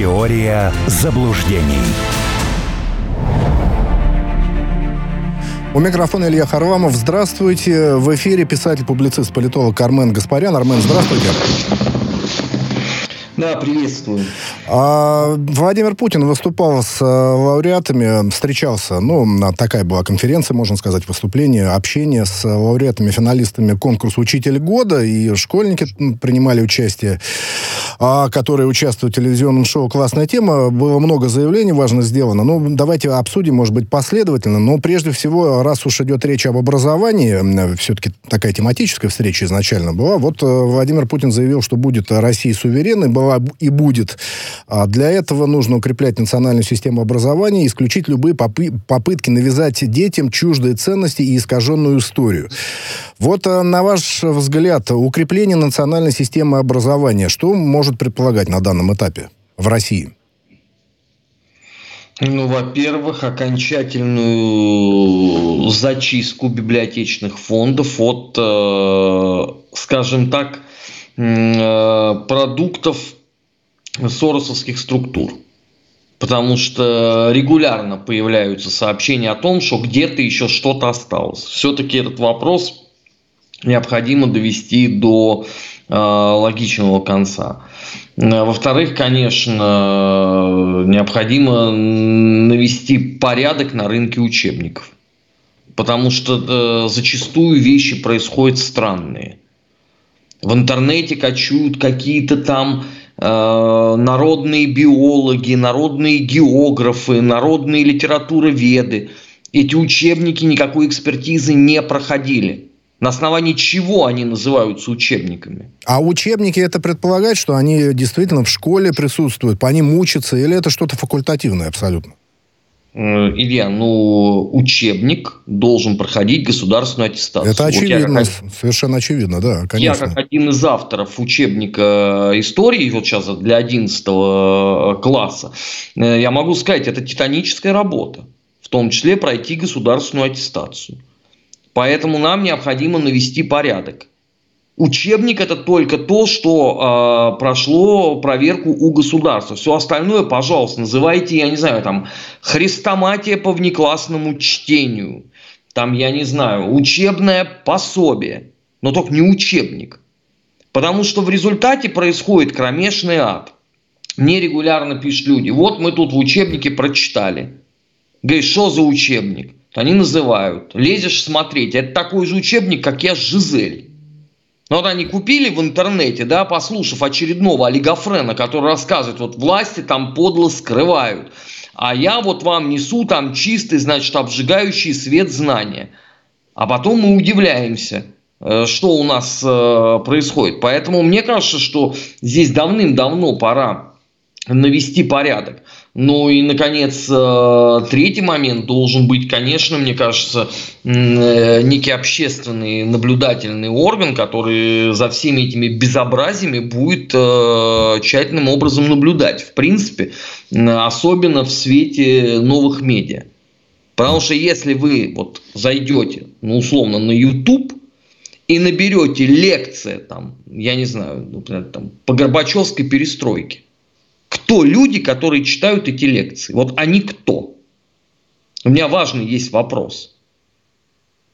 Теория заблуждений. У микрофона Илья Харламов. Здравствуйте. В эфире писатель-публицист, политолог Армен Гаспарян. Армен, здравствуйте. Да, приветствую. А, Владимир Путин выступал с э, лауреатами, встречался, ну, такая была конференция, можно сказать, выступление, общение с лауреатами, финалистами конкурса «Учитель года», и школьники принимали участие, а, которые участвуют в телевизионном шоу «Классная тема». Было много заявлений, важно сделано. Ну, давайте обсудим, может быть, последовательно, но прежде всего, раз уж идет речь об образовании, все-таки такая тематическая встреча изначально была, вот э, Владимир Путин заявил, что будет Россия суверенной, была и будет. А для этого нужно укреплять национальную систему образования, исключить любые попы- попытки навязать детям чуждые ценности и искаженную историю. Вот а, на ваш взгляд, укрепление национальной системы образования, что может предполагать на данном этапе в России? Ну, во-первых, окончательную зачистку библиотечных фондов от, э, скажем так, э, продуктов соросовских структур. Потому что регулярно появляются сообщения о том, что где-то еще что-то осталось. Все-таки этот вопрос необходимо довести до логичного конца. Во-вторых, конечно, необходимо навести порядок на рынке учебников. Потому что э, зачастую вещи происходят странные. В интернете качают какие-то там Э, народные биологи, народные географы, народные литературоведы. Эти учебники никакой экспертизы не проходили. На основании чего они называются учебниками? А учебники это предполагает, что они действительно в школе присутствуют, по ним учатся, или это что-то факультативное абсолютно? Э, Илья, ну, учебник должен проходить государственную аттестацию. Это очевидно, вот как, совершенно очевидно, да, конечно. Я как один из авторов учебника истории, вот сейчас для 11 класса, э, я могу сказать, это титаническая работа, в том числе пройти государственную аттестацию. Поэтому нам необходимо навести порядок. Учебник это только то, что э, прошло проверку у государства. Все остальное, пожалуйста, называйте, я не знаю, там, хрестоматия по внеклассному чтению. Там, я не знаю, учебное пособие. Но только не учебник. Потому что в результате происходит кромешный ад. Мне регулярно пишут люди, вот мы тут в учебнике прочитали. Говорит, что за учебник? Они называют. Лезешь смотреть. Это такой же учебник, как я с Жизель. Но вот они купили в интернете, да, послушав очередного олигофрена, который рассказывает, вот власти там подло скрывают, а я вот вам несу там чистый, значит, обжигающий свет знания. А потом мы удивляемся, э, что у нас э, происходит. Поэтому мне кажется, что здесь давным-давно пора навести порядок. Ну и, наконец, э, третий момент должен быть, конечно, мне кажется, э, некий общественный наблюдательный орган, который за всеми этими безобразиями будет э, тщательным образом наблюдать. В принципе, особенно в свете новых медиа. Потому что если вы вот зайдете, ну, условно, на YouTube и наберете лекции, там, я не знаю, например, там, по Горбачевской перестройке, кто люди, которые читают эти лекции? Вот они кто? У меня важный есть вопрос.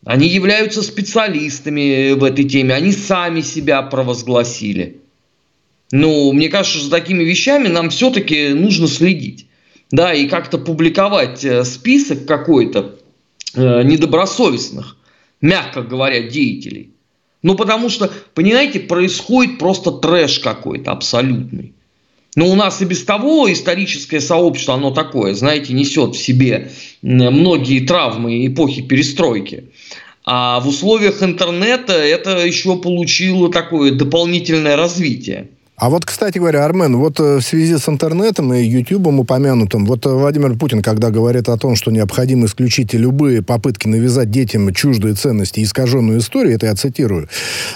Они являются специалистами в этой теме, они сами себя провозгласили. Ну, мне кажется, что за такими вещами нам все-таки нужно следить. Да, и как-то публиковать э, список какой-то э, недобросовестных, мягко говоря, деятелей. Ну, потому что, понимаете, происходит просто трэш какой-то абсолютный. Но у нас и без того историческое сообщество, оно такое, знаете, несет в себе многие травмы эпохи перестройки. А в условиях интернета это еще получило такое дополнительное развитие. А вот, кстати говоря, Армен, вот э, в связи с интернетом и Ютубом упомянутым, вот э, Владимир Путин, когда говорит о том, что необходимо исключить любые попытки навязать детям чуждые ценности и искаженную историю, это я цитирую,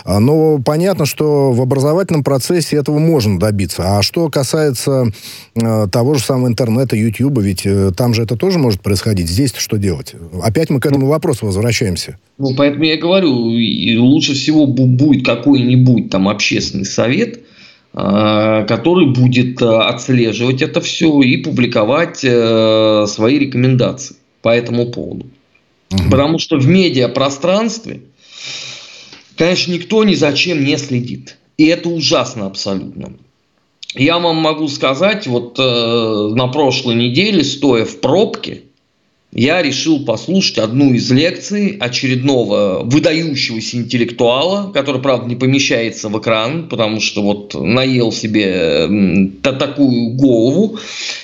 а, но понятно, что в образовательном процессе этого можно добиться. А что касается э, того же самого интернета, Ютуба, ведь там же это тоже может происходить. здесь что делать? Опять мы к этому вопросу возвращаемся. Ну, поэтому я говорю, лучше всего будет какой-нибудь там общественный совет – который будет отслеживать это все и публиковать свои рекомендации по этому поводу. Угу. Потому что в медиапространстве, конечно, никто ни за чем не следит. И это ужасно абсолютно. Я вам могу сказать, вот э, на прошлой неделе, стоя в пробке, я решил послушать одну из лекций очередного выдающегося интеллектуала, который, правда, не помещается в экран, потому что вот наел себе такую голову.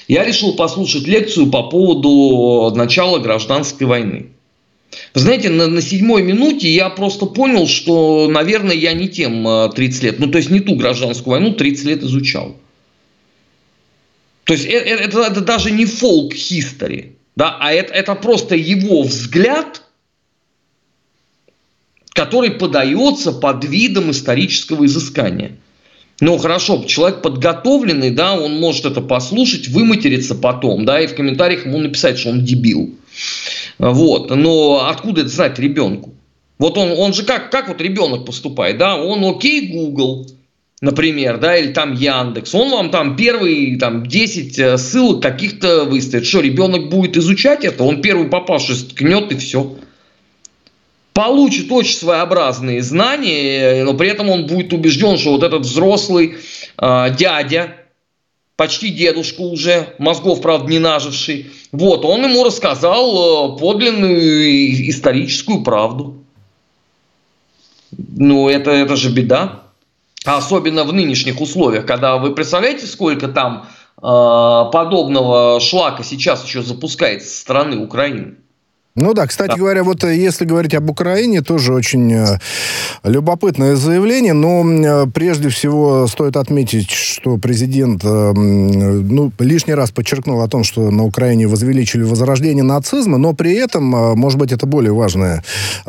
Я решил послушать лекцию по поводу начала гражданской войны. Вы знаете, на, на седьмой минуте я просто понял, что, наверное, я не тем 30 э, лет, ну то есть не ту гражданскую войну 30 лет изучал. То есть это, это, это даже не фолк history да, а это, это просто его взгляд, который подается под видом исторического изыскания. Ну, хорошо, человек подготовленный, да, он может это послушать, выматериться потом, да, и в комментариях ему написать, что он дебил. Вот, но откуда это знать ребенку? Вот он, он же как, как вот ребенок поступает, да, он окей, Google, например, да, или там Яндекс, он вам там первые там 10 э, ссылок каких-то выставит. Что, ребенок будет изучать это? Он первый попавшись ткнет и все. Получит очень своеобразные знания, но при этом он будет убежден, что вот этот взрослый э, дядя, почти дедушка уже, мозгов, правда, не наживший, вот, он ему рассказал э, подлинную историческую правду. Ну, это, это же беда. А особенно в нынешних условиях, когда вы представляете, сколько там э, подобного шлака сейчас еще запускается со стороны Украины. Ну да, кстати да. говоря, вот э, если говорить об Украине, тоже очень э, любопытное заявление, но э, прежде всего стоит отметить, что президент ну, лишний раз подчеркнул о том, что на Украине возвеличили возрождение нацизма, но при этом, может быть, это более важные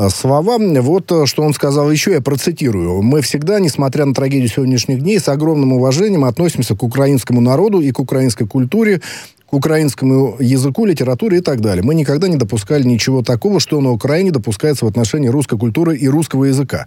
слова, вот что он сказал еще, я процитирую, «Мы всегда, несмотря на трагедию сегодняшних дней, с огромным уважением относимся к украинскому народу и к украинской культуре, к украинскому языку, литературе и так далее. Мы никогда не допускали ничего такого, что на Украине допускается в отношении русской культуры и русского языка.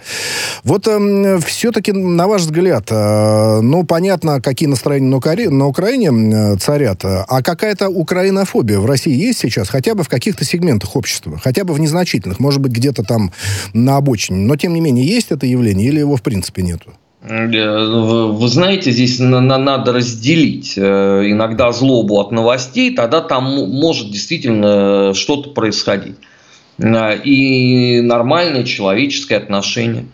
Вот э, все-таки, на ваш взгляд, э, ну, понятно, какие настроения на, Укра... на Украине э, царят, а какая-то украинофобия в России есть сейчас, хотя бы в каких-то сегментах общества, хотя бы в незначительных, может быть, где-то там на обочине, но, тем не менее, есть это явление или его в принципе нету? Э, вы знаете, здесь надо разделить э, иногда злобу от новостей, тогда там может действительно что-то происходить. Э, и нормальное человеческое отношение.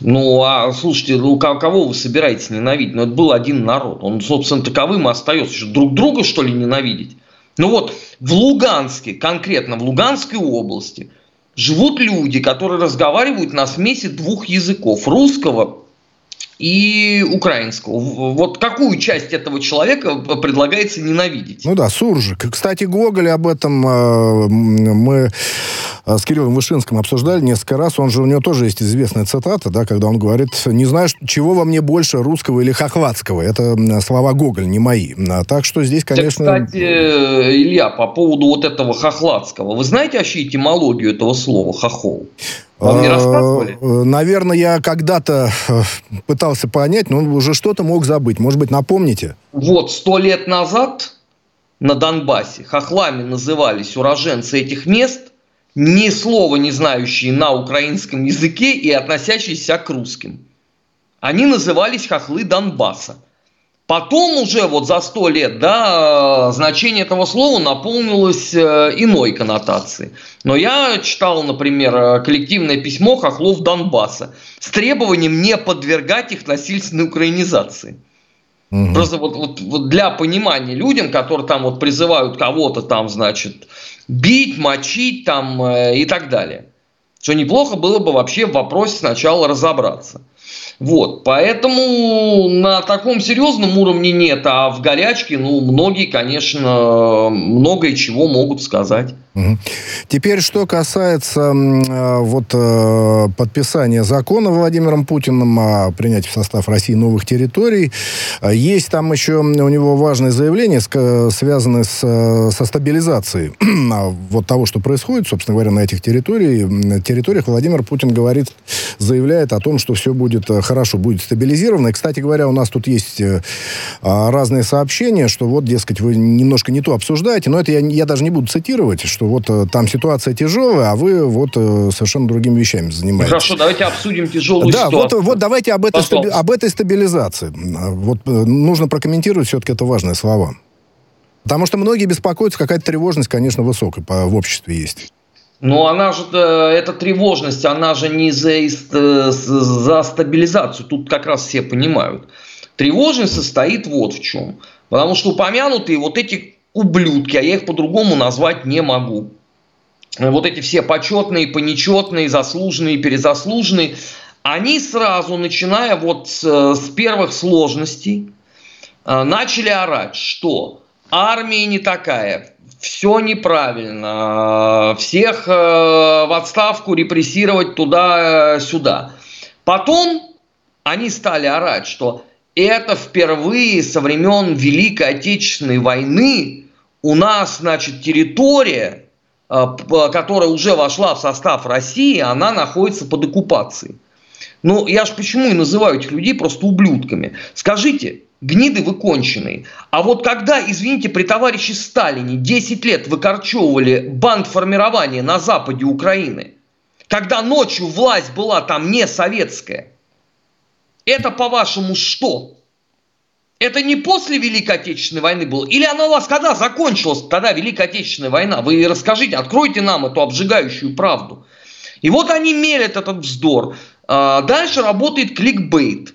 Ну, а слушайте, ну кого вы собираетесь ненавидеть? Ну, это был один народ. Он, собственно, таковым и остается. Что, друг друга, что ли, ненавидеть? Ну вот, в Луганске, конкретно в Луганской области, живут люди, которые разговаривают на смеси двух языков. Русского и украинского. Вот какую часть этого человека предлагается ненавидеть? Ну да, Суржик. Кстати, Гоголь об этом э, мы э, с Кириллом Вышинским обсуждали несколько раз. Он же, у него тоже есть известная цитата, да, когда он говорит, не знаю, чего во мне больше, русского или хохватского. Это слова Гоголь, не мои. А так что здесь, конечно... Кстати, Илья, по поводу вот этого хохладского. Вы знаете вообще этимологию этого слова «хохол»? Вам не а, рассказывали? Э, наверное, я когда-то э, пытался понять, но уже что-то мог забыть. Может быть, напомните? Вот, сто лет назад на Донбассе хохлами назывались уроженцы этих мест, ни слова не знающие на украинском языке и относящиеся к русским. Они назывались хохлы Донбасса – Потом уже вот за сто лет да, значение этого слова наполнилось э, иной коннотацией. Но я читал, например, коллективное письмо хохлов Донбасса с требованием не подвергать их насильственной украинизации. Угу. Просто вот, вот, вот для понимания людям, которые там вот призывают кого-то там, значит, бить, мочить там э, и так далее. Что неплохо было бы вообще в вопросе сначала разобраться. Вот, поэтому на таком серьезном уровне нет, а в горячке, ну, многие, конечно, многое чего могут сказать. Теперь, что касается э, вот э, подписания закона Владимиром Путиным о принятии в состав России новых территорий, есть там еще у него важное заявление, связанное с, со стабилизацией вот того, что происходит, собственно говоря, на этих территориях. территориях Владимир Путин говорит, заявляет о том, что все будет будет хорошо, будет стабилизировано. И, кстати говоря, у нас тут есть а, разные сообщения, что вот, дескать, вы немножко не то обсуждаете, но это я, я даже не буду цитировать, что вот там ситуация тяжелая, а вы вот совершенно другими вещами занимаетесь. Хорошо, давайте обсудим тяжелую да, ситуацию. Вот, вот давайте об этой, стаби, об этой стабилизации. Вот нужно прокомментировать все-таки это важные слова. Потому что многие беспокоятся, какая-то тревожность, конечно, высокая в обществе есть. Но она же, э, эта тревожность, она же не за, э, за стабилизацию. Тут как раз все понимают. Тревожность состоит вот в чем. Потому что упомянутые вот эти ублюдки, а я их по-другому назвать не могу. Вот эти все почетные, понечетные, заслуженные, перезаслуженные, они сразу, начиная вот с, с первых сложностей, э, начали орать, что армия не такая, все неправильно, всех э, в отставку репрессировать туда-сюда. Потом они стали орать, что это впервые со времен Великой Отечественной войны у нас, значит, территория, э, которая уже вошла в состав России, она находится под оккупацией. Ну, я же почему и называю этих людей просто ублюдками. Скажите, гниды вы конченые. А вот когда, извините, при товарище Сталине 10 лет выкорчевывали банд формирования на западе Украины, когда ночью власть была там не советская, это, по-вашему, что? Это не после Великой Отечественной войны было? Или она у вас когда закончилась, тогда Великая Отечественная война? Вы расскажите, откройте нам эту обжигающую правду. И вот они мелят этот вздор. А, дальше работает кликбейт.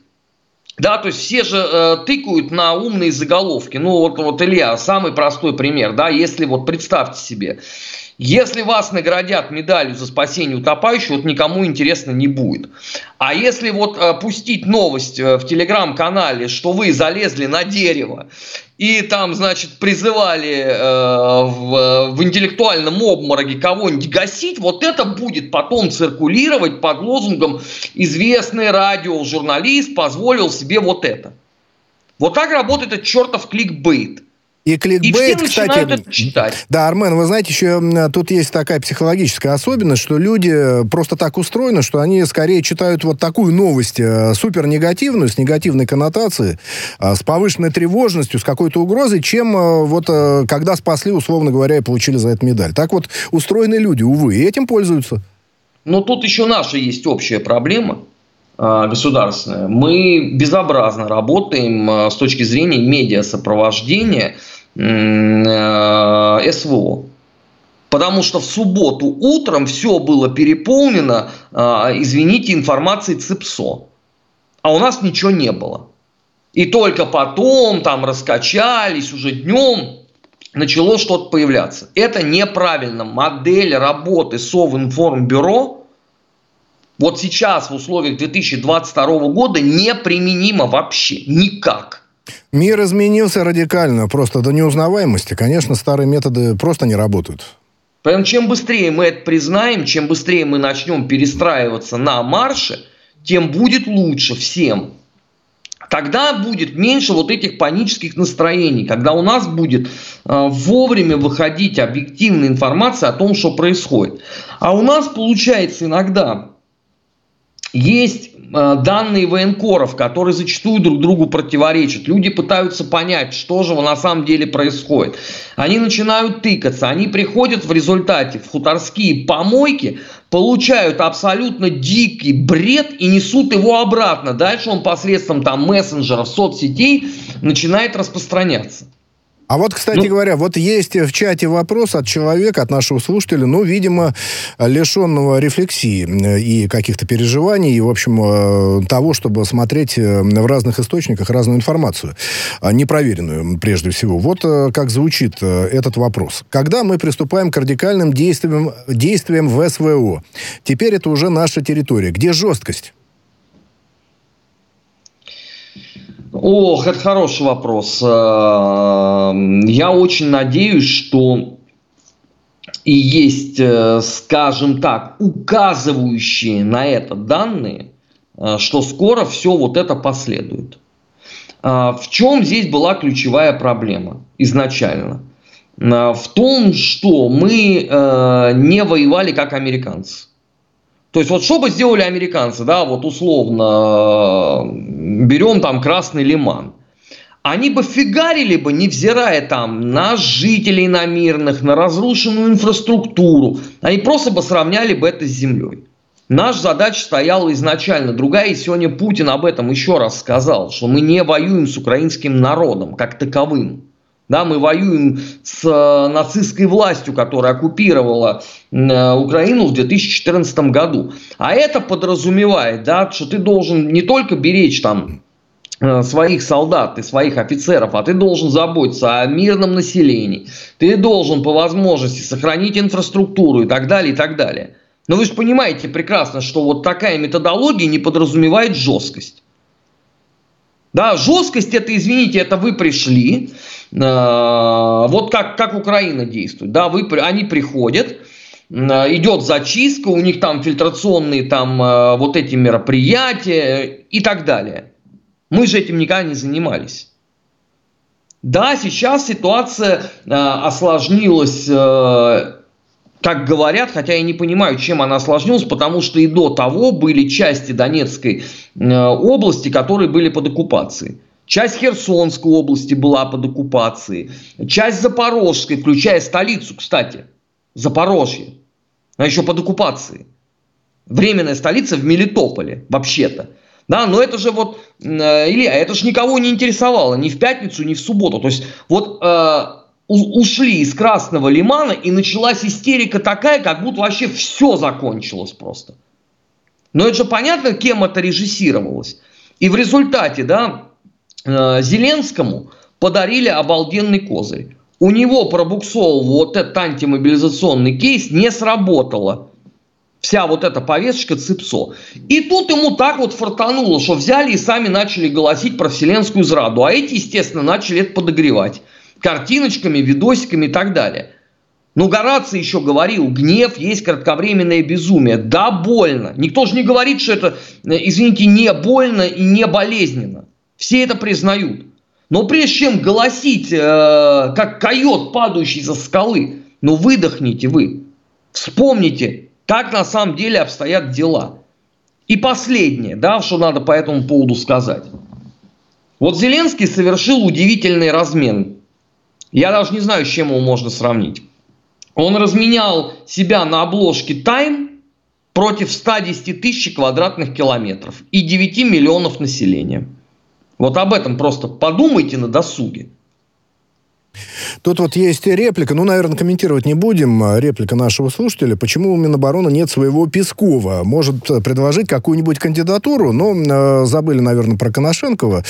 Да, то есть все же э, тыкают на умные заголовки. Ну вот, вот Илья, самый простой пример, да, если вот представьте себе, если вас наградят медалью за спасение утопающего, вот никому интересно не будет. А если вот э, пустить новость э, в телеграм-канале, что вы залезли на дерево и там, значит, призывали э, в, в интеллектуальном обмороге кого-нибудь гасить, вот это будет потом циркулировать под лозунгом «известный радиожурналист позволил себе вот это». Вот так работает этот чертов кликбейт. И кликбейт, и кстати... Да, Армен, вы знаете, еще тут есть такая психологическая особенность, что люди просто так устроены, что они скорее читают вот такую новость э, супер негативную, с негативной коннотацией, э, с повышенной тревожностью, с какой-то угрозой, чем э, вот когда спасли, условно говоря, и получили за это медаль. Так вот устроены люди, увы, и этим пользуются. Но тут еще наша есть общая проблема государственная. Мы безобразно работаем с точки зрения медиасопровождения Э, СВО. Потому что в субботу утром все было переполнено, э, извините, информацией ЦИПСО. А у нас ничего не было. И только потом там раскачались уже днем, начало что-то появляться. Это неправильно. Модель работы Совинформбюро вот сейчас в условиях 2022 года неприменима вообще никак. Мир изменился радикально, просто до неузнаваемости. Конечно, старые методы просто не работают. Поэтому чем быстрее мы это признаем, чем быстрее мы начнем перестраиваться на марше, тем будет лучше всем. Тогда будет меньше вот этих панических настроений, когда у нас будет э, вовремя выходить объективная информация о том, что происходит. А у нас получается иногда есть Э, данные военкоров, которые зачастую друг другу противоречат. Люди пытаются понять, что же на самом деле происходит. Они начинают тыкаться, они приходят в результате в хуторские помойки, получают абсолютно дикий бред и несут его обратно. Дальше он посредством там мессенджеров, соцсетей начинает распространяться. А вот, кстати ну, говоря, вот есть в чате вопрос от человека, от нашего слушателя, ну, видимо, лишенного рефлексии э, и каких-то переживаний, и, в общем, э, того, чтобы смотреть э, в разных источниках разную информацию, а, непроверенную, прежде всего. Вот как звучит этот вопрос. Когда мы приступаем к радикальным действиям, действиям в СВО? Теперь это уже наша территория. Где жесткость? Ох, это хороший вопрос. Э, я очень надеюсь, что и есть, э, скажем так, указывающие на это данные, э, что скоро все вот это последует. В чем здесь была ключевая проблема изначально? В том, что мы не воевали как американцы. То есть вот что бы сделали американцы, да, вот условно берем там Красный Лиман. Они бы фигарили бы, невзирая там на жителей, на мирных, на разрушенную инфраструктуру. Они просто бы сравняли бы это с землей. Наша задача стояла изначально другая, и сегодня Путин об этом еще раз сказал, что мы не воюем с украинским народом как таковым. Да, мы воюем с э, нацистской властью, которая оккупировала э, Украину в 2014 году. А это подразумевает, да, что ты должен не только беречь там э, своих солдат и своих офицеров, а ты должен заботиться о мирном населении. Ты должен по возможности сохранить инфраструктуру и так далее, и так далее. Но вы же понимаете прекрасно, что вот такая методология не подразумевает жесткость. Да, жесткость это, извините, это вы пришли, э, вот как, как Украина действует. Да, вы, они приходят, э, идет зачистка, у них там фильтрационные там э, вот эти мероприятия и так далее. Мы же этим никогда не занимались. Да, сейчас ситуация осложнилась так говорят, хотя я не понимаю, чем она осложнилась, потому что и до того были части Донецкой э, области, которые были под оккупацией. Часть Херсонской области была под оккупацией, часть Запорожской, включая столицу, кстати, Запорожье, она еще под оккупацией. Временная столица в Мелитополе, вообще-то. Да, но это же вот, э, Илья, это же никого не интересовало ни в пятницу, ни в субботу. То есть вот э, ушли из Красного Лимана, и началась истерика такая, как будто вообще все закончилось просто. Но это же понятно, кем это режиссировалось. И в результате, да, э, Зеленскому подарили обалденный козырь. У него пробуксовал вот этот антимобилизационный кейс, не сработало. Вся вот эта повесточка ЦИПСО. И тут ему так вот фартануло, что взяли и сами начали голосить про вселенскую зраду. А эти, естественно, начали это подогревать картиночками, видосиками и так далее. Но Гораций еще говорил, гнев есть кратковременное безумие. Да, больно. Никто же не говорит, что это, э, извините, не больно и не болезненно. Все это признают. Но прежде чем голосить, э, как койот, падающий со скалы, ну выдохните вы. Вспомните, как на самом деле обстоят дела. И последнее, да, что надо по этому поводу сказать. Вот Зеленский совершил удивительный размен. Я даже не знаю, с чем его можно сравнить. Он разменял себя на обложке Time против 110 тысяч квадратных километров и 9 миллионов населения. Вот об этом просто подумайте на досуге. Тут вот есть реплика, ну, наверное, комментировать не будем. Реплика нашего слушателя. Почему у Минобороны нет своего Пескова? Может э, предложить какую-нибудь кандидатуру, но э, забыли, наверное, про Коношенкова.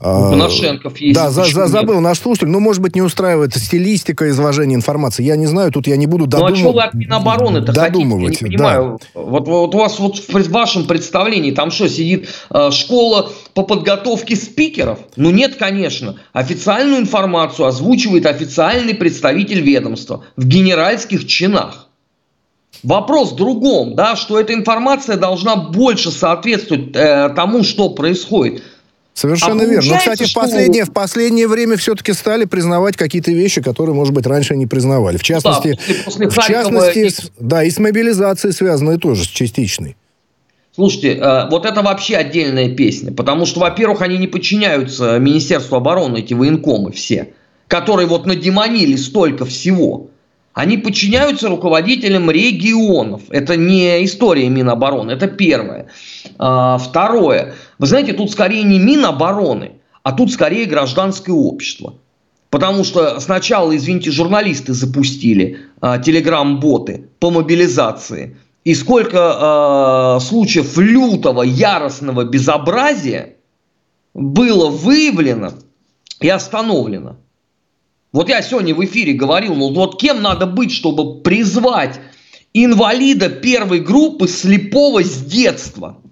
А, Коношенков есть. Да, за, за, забыл наш слушатель. Ну, может быть, не устраивает стилистика изложения информации. Я не знаю, тут я не буду додум... Ну, а что вы от Минобороны-то додумывать? Хотите? Я не понимаю. Да. Вот, вот у вас вот в вашем представлении там что, сидит э, школа по подготовке спикеров? Ну, нет, конечно. Официальную информацию озвучивает официальный представитель ведомства в генеральских чинах. Вопрос в другом, да, что эта информация должна больше соответствовать э, тому, что происходит. Совершенно а верно. Но, кстати, что... в, последнее, в последнее время все-таки стали признавать какие-то вещи, которые, может быть, раньше не признавали. В частности, да, после, после в частности и... С, да, и с мобилизацией связанной тоже, с частичной. Слушайте, э, вот это вообще отдельная песня, потому что, во-первых, они не подчиняются Министерству обороны, эти военкомы все которые вот надемонили столько всего, они подчиняются руководителям регионов. Это не история Минобороны, это первое. А, второе. Вы знаете, тут скорее не Минобороны, а тут скорее гражданское общество. Потому что сначала, извините, журналисты запустили а, телеграм-боты по мобилизации. И сколько а, случаев лютого, яростного безобразия было выявлено и остановлено. Вот я сегодня в эфире говорил, ну вот кем надо быть, чтобы призвать инвалида первой группы слепого с детства?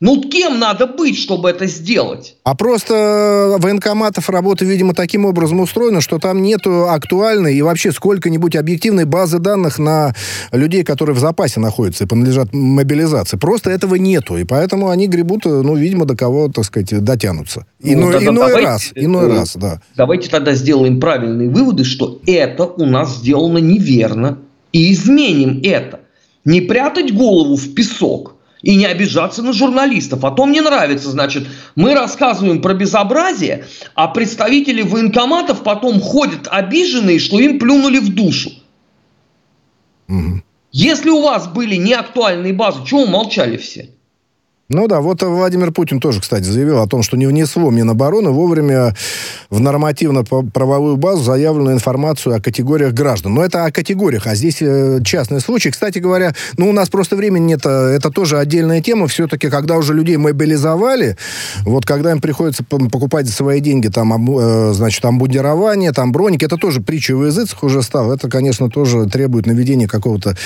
Ну, кем надо быть, чтобы это сделать? А просто военкоматов работа, видимо, таким образом устроена, что там нету актуальной и вообще сколько-нибудь объективной базы данных на людей, которые в запасе находятся и принадлежат мобилизации. Просто этого нету, и поэтому они гребут, ну, видимо, до кого, так сказать, дотянутся. Ну, иной, ну, иной давайте, раз, иной ну, раз, да. Давайте тогда сделаем правильные выводы, что это у нас сделано неверно, и изменим это. Не прятать голову в песок – и не обижаться на журналистов. А то мне нравится, значит, мы рассказываем про безобразие, а представители военкоматов потом ходят обиженные, что им плюнули в душу. Угу. Если у вас были неактуальные базы, чего вы молчали все? Ну да, вот Владимир Путин тоже, кстати, заявил о том, что не внесло Минобороны вовремя в нормативно-правовую базу заявленную информацию о категориях граждан. Но это о категориях, а здесь э, частный случай. Кстати говоря, ну у нас просто времени нет, э, это тоже отдельная тема. Все-таки, когда уже людей мобилизовали, вот когда им приходится покупать за свои деньги там, э, значит, обмундирование, там броники, это тоже притча в языцах уже стало. Это, конечно, тоже требует наведения какого-то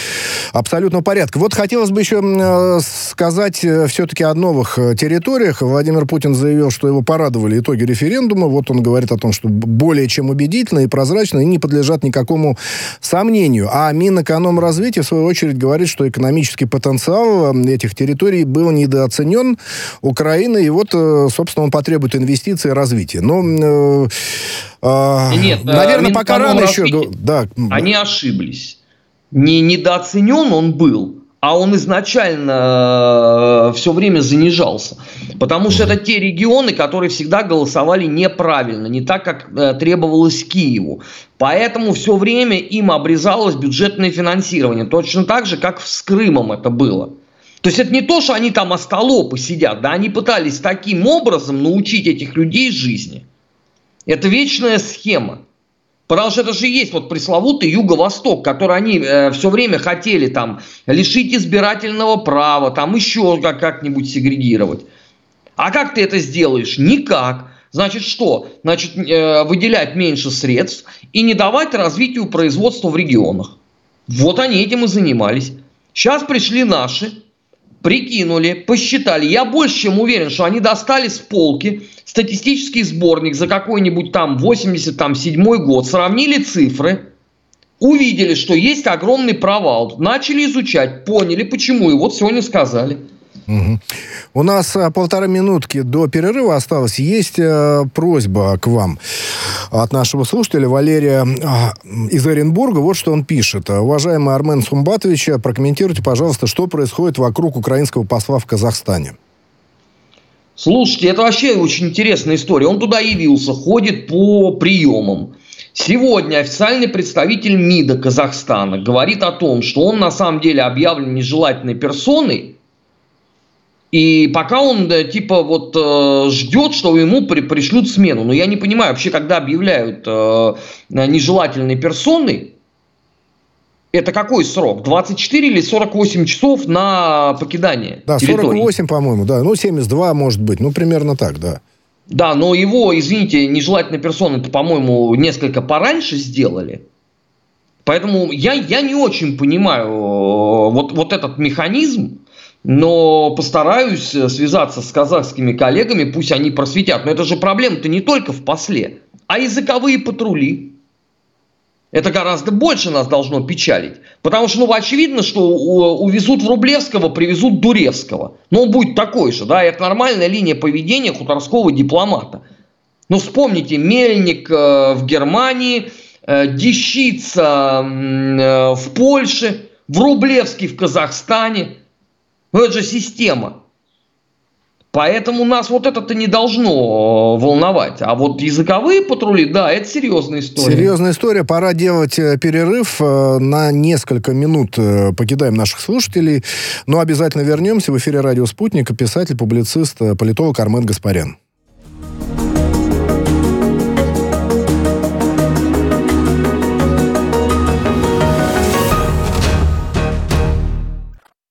абсолютного порядка. Вот хотелось бы еще сказать все все-таки о новых э, территориях. Владимир Путин заявил, что его порадовали итоги референдума. Вот он говорит о том, что более чем убедительно и прозрачно, и не подлежат никакому сомнению. А Минэкономразвития, в свою очередь, говорит, что экономический потенциал э, этих территорий был недооценен Украиной, и вот, э, собственно, он потребует инвестиций и развития. Но... Ну, э, Нет, наверное, пока рано еще... Да. Они ошиблись. Не недооценен он был, а он изначально э, все время занижался. Потому что это те регионы, которые всегда голосовали неправильно, не так, как э, требовалось Киеву. Поэтому все время им обрезалось бюджетное финансирование. Точно так же, как с Крымом это было. То есть это не то, что они там остолопы сидят, да, они пытались таким образом научить этих людей жизни. Это вечная схема. Потому что это же есть вот пресловутый Юго-Восток, который они э, все время хотели там лишить избирательного права, там еще как- как-нибудь сегрегировать. А как ты это сделаешь? Никак. Значит что? Значит э, выделять меньше средств и не давать развитию производства в регионах. Вот они этим и занимались. Сейчас пришли наши, прикинули, посчитали. Я больше чем уверен, что они достали с полки статистический сборник за какой-нибудь там 87 год, сравнили цифры, увидели, что есть огромный провал, начали изучать, поняли почему, и вот сегодня сказали – У нас а, полторы минутки до перерыва осталось. Есть а, просьба к вам от нашего слушателя Валерия а, из Оренбурга. Вот что он пишет. Уважаемый Армен Сумбатович, прокомментируйте, пожалуйста, что происходит вокруг украинского посла в Казахстане. Слушайте, это вообще очень интересная история. Он туда явился, ходит по приемам. Сегодня официальный представитель МИДа Казахстана говорит о том, что он на самом деле объявлен нежелательной персоной, и пока он типа вот э, ждет, что ему при, пришлют смену. Но я не понимаю, вообще, когда объявляют э, нежелательной персоной, это какой срок? 24 или 48 часов на покидание? Да, территории? 48, по-моему, да. Ну, 72, может быть. Ну, примерно так, да. Да, но его, извините, нежелательной персоны, это, по-моему, несколько пораньше сделали. Поэтому я, я не очень понимаю э, вот, вот этот механизм, но постараюсь э, связаться с казахскими коллегами, пусть они просветят. Но это же проблема-то не только в после, а языковые патрули. Это гораздо больше нас должно печалить. Потому что, ну, очевидно, что увезут Врублевского, привезут Дуревского. Но он будет такой же, да, это нормальная линия поведения хуторского дипломата. Но вспомните, Мельник э, в Германии, э, Дещица э, в Польше, Врублевский в Казахстане – ну, это же система. Поэтому нас вот это-то не должно э, волновать. А вот языковые патрули, да, это серьезная история. Серьезная история. Пора делать э, перерыв. Э, на несколько минут покидаем наших слушателей. Но обязательно вернемся. В эфире «Радио Спутник» писатель, публицист, политолог Армен Гаспарян.